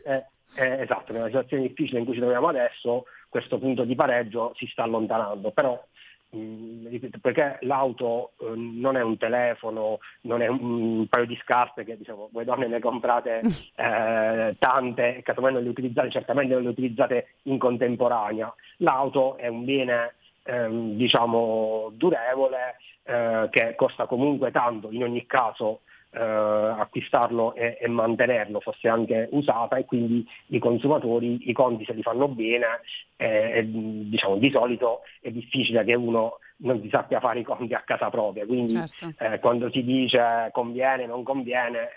eh, esatto, nella situazione difficile in cui ci troviamo adesso, questo punto di pareggio si sta allontanando, però mh, mm, perché l'auto eh, non è un telefono, non è un, un, paio di scarpe che diciamo, voi donne ne comprate eh, tante, casomai non le utilizzate, certamente non le utilizzate in contemporanea. L'auto è un bene ehm, diciamo durevole eh, che costa comunque tanto in ogni caso eh, acquistarlo e, e, mantenerlo, fosse anche usata e quindi i consumatori i conti se li fanno bene eh, e, diciamo, di solito è difficile che uno non si sappia fare i conti a casa propria, quindi certo. eh, quando si dice conviene, non conviene,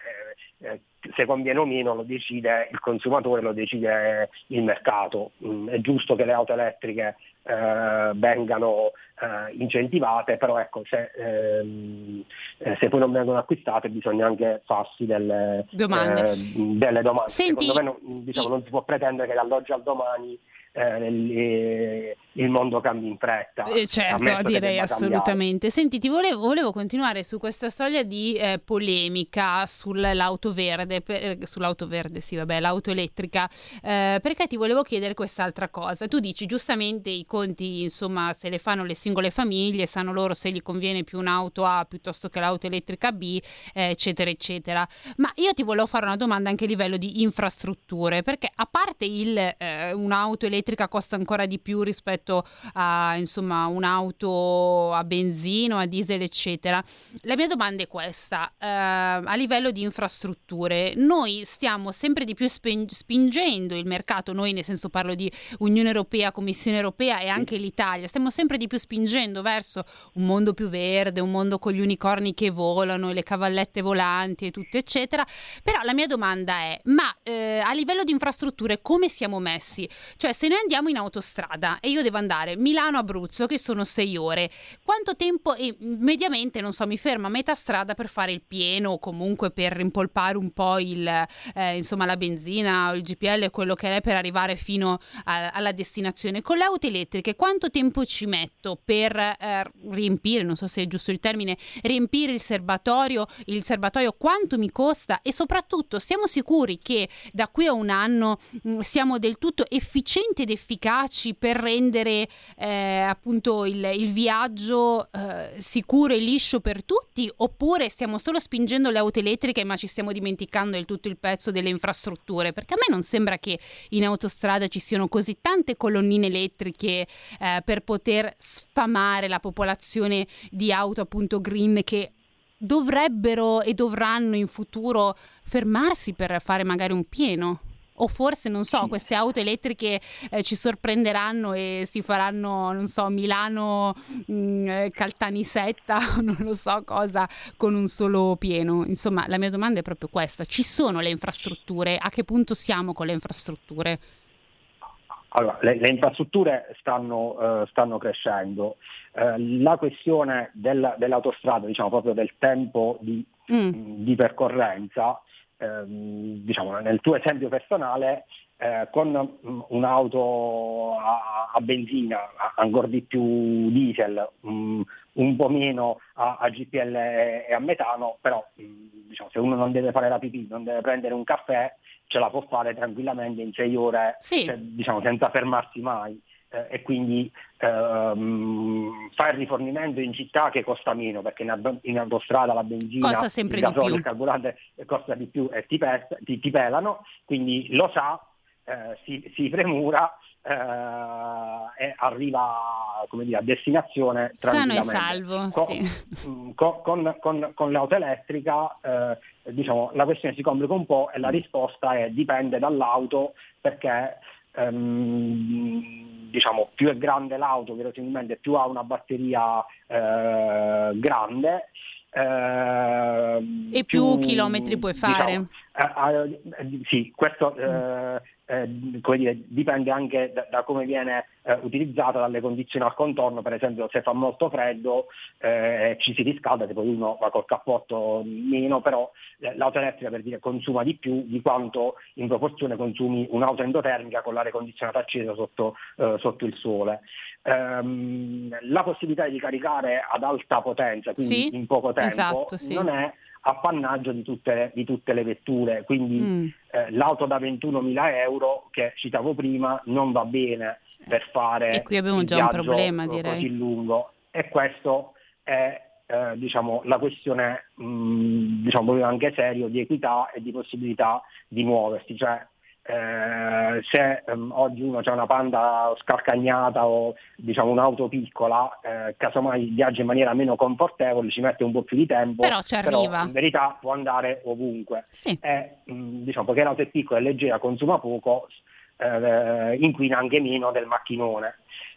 eh, se conviene o meno lo decide il consumatore, lo decide il mercato. Mm, è giusto che le auto elettriche eh, vengano eh, incentivate, però ecco, se, ehm, eh, se, poi non vengono acquistate bisogna anche farsi delle domande. Eh, delle domande. Senti, Secondo me non, diciamo, non si può pretendere che dall'oggi al domani eh, il mondo cambi in fretta. Eh, certo, direi assolutamente. Senti, ti volevo, volevo, continuare su questa storia di eh, polemica sull'auto verde, per, eh, sull'auto verde, sì, vabbè, l'auto elettrica, eh, perché ti volevo chiedere quest'altra cosa. Tu dici giustamente i conti, insomma, se le fanno le singole famiglie, sanno loro se gli conviene più un'auto A piuttosto che l'auto elettrica B, eh, eccetera, eccetera. Ma io ti volevo fare una domanda anche a livello di infrastrutture, perché a parte il, eh, un'auto elettrica elettrica costa ancora di più rispetto a insomma, un'auto a benzina, a diesel, eccetera. La mia domanda è questa: eh, a livello di infrastrutture, noi stiamo sempre di più spingendo il mercato, noi nel senso parlo di Unione Europea, Commissione Europea e anche l'Italia, stiamo sempre di più spingendo verso un mondo più verde, un mondo con gli unicorni che volano e le cavallette volanti e tutto, eccetera. Però la mia domanda è: ma eh, a livello di infrastrutture come siamo messi? Cioè, se noi andiamo in autostrada e io devo andare Milano-Abruzzo, che sono sei ore, quanto tempo, e mediamente, non so, mi fermo a metà strada per fare il pieno o comunque per rimpolpare un po' il, eh, insomma, la benzina o il GPL, quello che è per arrivare fino a, alla destinazione. Con le auto elettriche, quanto tempo ci metto per eh, riempire, non so se è giusto il termine, riempire il serbatoio, il serbatoio quanto mi costa e soprattutto siamo sicuri che da qui a un anno mh, siamo del tutto efficienti ed efficaci per rendere eh, appunto il, il viaggio eh, sicuro e liscio per tutti oppure stiamo solo spingendo le auto elettriche ma ci stiamo dimenticando del tutto il pezzo delle infrastrutture? Perché a me non sembra che in autostrada ci siano così tante colonnine elettriche eh, per poter sfamare la popolazione di auto appunto green che dovrebbero e dovranno in futuro fermarsi per fare magari un pieno o forse non so, queste auto elettriche eh, ci sorprenderanno e si faranno, non so, Milano mh, mm, eh, Caltanissetta, non lo so cosa, con un solo pieno. Insomma, la mia domanda è proprio questa: ci sono le infrastrutture? A che punto siamo con le infrastrutture? Allora, le, le infrastrutture stanno, uh, stanno crescendo. Uh, la questione del, dell'autostrada, diciamo proprio del tempo di, mm. di percorrenza, ehm, diciamo, nel tuo esempio personale, eh, con mm, un'auto a, a benzina, ancora di più diesel, um, un po' meno a, a GPL e, a metano, però um, diciamo, se uno non deve fare la pipì, non deve prendere un caffè, ce la può fare tranquillamente in sei ore, sì. cioè, diciamo, senza fermarsi mai eh, e quindi ehm, fa il rifornimento in città che costa meno perché in, in autostrada la benzina, costa il gasolio, il carburante costa di più e ti, pes- ti, ti pelano, quindi lo sa, eh, si, si, premura eh, e arriva dire, a destinazione sano e salvo. Con, sì. Mm, con, con, con, con l'auto elettrica eh, diciamo, la questione si complica un po' e la risposta è dipende dall'auto perché ehm, diciamo, più è grande l'auto, verosimilmente più ha una batteria eh, grande. Eh, e più, più, chilometri puoi fare? Diciamo, eh, eh, sì, questo eh, eh, dire, dipende anche da, da come viene utilizzata, dalle condizioni al contorno, per esempio se fa molto freddo ci si riscalda, se poi uno va col cappotto meno, però l'auto elettrica per dire consuma di più di quanto in proporzione consumi un'auto endotermica con l'aria condizionata accesa sotto, sotto il sole. Ehm, la possibilità di caricare ad alta potenza, quindi sì, in poco tempo, esatto, sì. non è appannaggio di tutte, di tutte le vetture, quindi mm. eh, l'auto da 21.000 euro che citavo prima non va bene per fare e qui abbiamo già un problema direi. così lungo. E questo è eh, diciamo, la questione mh, mm, diciamo, anche serio di equità e di possibilità di muoversi, cioè eh, se ehm, oggi uno ha una panda scalcagnata o diciamo un'auto piccola, eh, casomai viaggia in maniera meno confortevole, ci mette un po' più di tempo, però. Però in verità può andare ovunque. Sì. E, mh, diciamo, perché l'auto è piccola e leggera, consuma poco, eh, inquina anche meno del macchinone.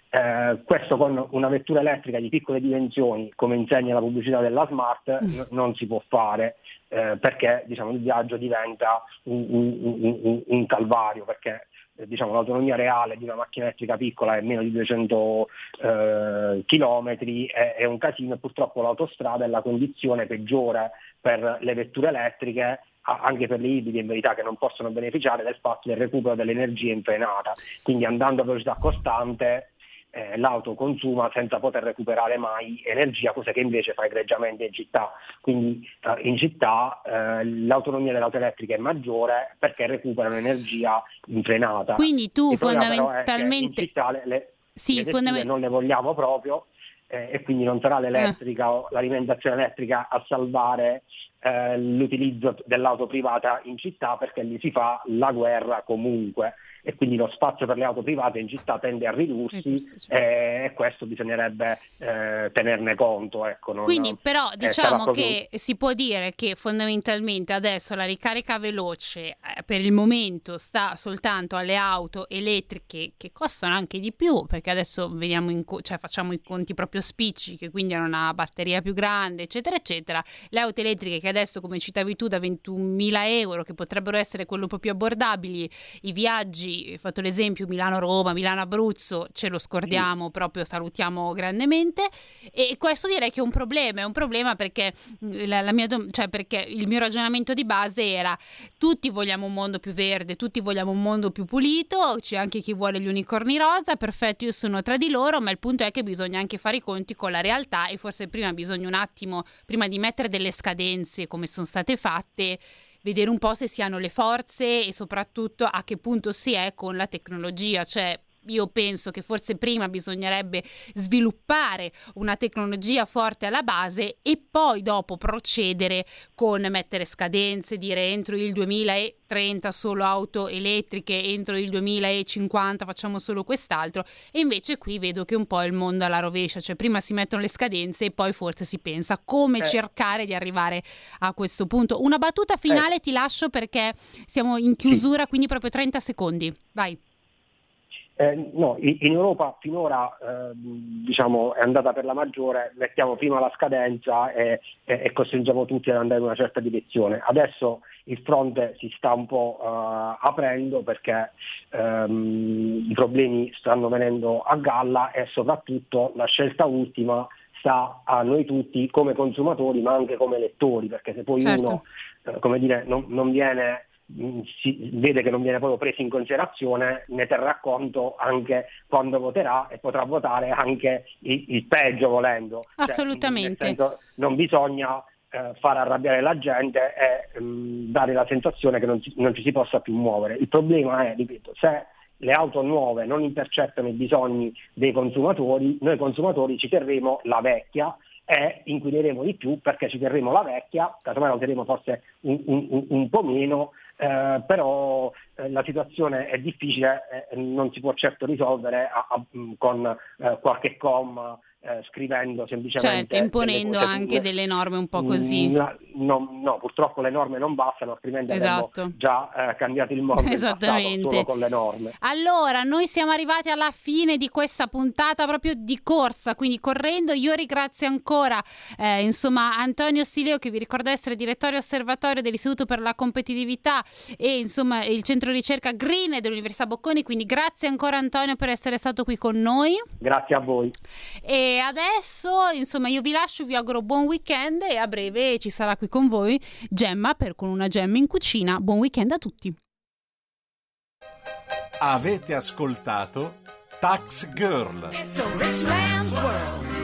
Eh, questo con una vettura elettrica di piccole dimensioni, come insegna la pubblicità della Smart, Mm. n- non si può fare eh, perché diciamo, il viaggio diventa un, un- un- un- calvario, perché eh, diciamo, l'autonomia reale di una macchina elettrica piccola è meno di 200 eh, chilometri, è, è un casino e purtroppo l'autostrada è la condizione peggiore per le vetture elettriche anche per le ibride in verità che non possono beneficiare del fatto del recupero dell'energia in frenata, quindi andando a velocità costante eh, l'auto consuma senza poter recuperare mai energia, cosa che invece fa egregiamente in città. Quindi eh, in città eh, l'autonomia dell'auto elettrica è maggiore perché recuperano energia in frenata. Quindi tu Il fondamentalmente- in città le, le, Sì, le fondament- non le vogliamo proprio eh, e quindi non sarà l'elettrica o l'alimentazione elettrica a salvare eh, l'utilizzo dell'auto privata in città perché lì si fa la guerra comunque e quindi lo spazio per le auto private in città tende a ridursi eh, e questo bisognerebbe eh, tenerne conto. Ecco, non- Quindi però eh, diciamo proprio- che si può dire che fondamentalmente adesso la ricarica veloce eh, per il momento sta soltanto alle auto elettriche che costano anche di più perché adesso co- cioè facciamo i conti proprio spicci che quindi hanno una batteria più grande eccetera eccetera le auto elettriche che adesso come citavi tu da 21.000 euro che potrebbero essere quello un po' più abbordabili i viaggi hai fatto l'esempio Milano-Roma Milano-Abruzzo ce lo scordiamo proprio salutiamo grandemente. E questo direi che è un problema, è un problema perché, mh, la, la mia cioè perché il mio ragionamento di base era tutti vogliamo un mondo più verde, tutti vogliamo un mondo più pulito, c'è anche chi vuole gli unicorni rosa, perfetto, io sono tra di loro, ma il punto è che bisogna anche fare i conti con la realtà e forse prima bisogna un attimo, prima di mettere delle scadenze come sono state fatte, vedere un po' se si hanno le forze e soprattutto a che punto si è con la tecnologia, cioè io penso che forse prima bisognerebbe sviluppare una tecnologia forte alla base e poi dopo procedere con mettere scadenze, dire entro il 2030 solo auto elettriche, entro il 2050 facciamo solo quest'altro e invece qui vedo che un po' il mondo alla rovescia, cioè prima si mettono le scadenze e poi forse si pensa come Eh. cercare di arrivare a questo punto. Una battuta finale ti lascio perché siamo in chiusura, quindi proprio 30 secondi. Vai. Eh, no, in Europa finora eh, diciamo, è andata per la maggiore, mettiamo prima la scadenza e, e- e costringiamo tutti ad andare in una certa direzione. Adesso il fronte si sta un po' eh, aprendo perché ehm, i problemi stanno venendo a galla e soprattutto la scelta ultima sta a noi tutti come consumatori ma anche come lettori, perché se poi Certo. uno eh, come dire, non, non viene si vede che non viene proprio preso in considerazione, ne terrà conto anche quando voterà e potrà votare anche il, il peggio volendo. Cioè, Assolutamente. nel senso, non bisogna eh, far arrabbiare la gente e mh, dare la sensazione che non, si- non ci si possa più muovere. Il problema è, ripeto, se le auto nuove non intercettano i bisogni dei consumatori, noi consumatori ci terremo la vecchia e inquineremo di più perché ci terremo la vecchia, casomai la useremo forse un, un- un- po' meno, eh, però eh, la situazione è difficile non si può certo risolvere a- a- con eh, qualche comma eh, scrivendo semplicemente... Certo, imponendo delle anche delle norme un po' così. Mm, No, no, no, purtroppo le norme non bastano, altrimenti Esatto. avremmo già eh, cambiato il mondo Esattamente. solo con le norme. Allora, noi siamo arrivati alla fine di questa puntata proprio di corsa, quindi correndo. Io ringrazio ancora eh, insomma Antonio Stileo che vi ricordo essere direttore osservatorio dell'Istituto per la competitività e insomma il centro ricerca Green dell'Università Bocconi, quindi grazie ancora Antonio per essere stato qui con noi. Grazie a voi. E adesso, insomma, io vi lascio, vi auguro buon weekend e a breve ci sarà qui con voi Gemma per con una Gemma in cucina. Buon weekend a tutti. Avete ascoltato Tax Girl. It's a rich man's world.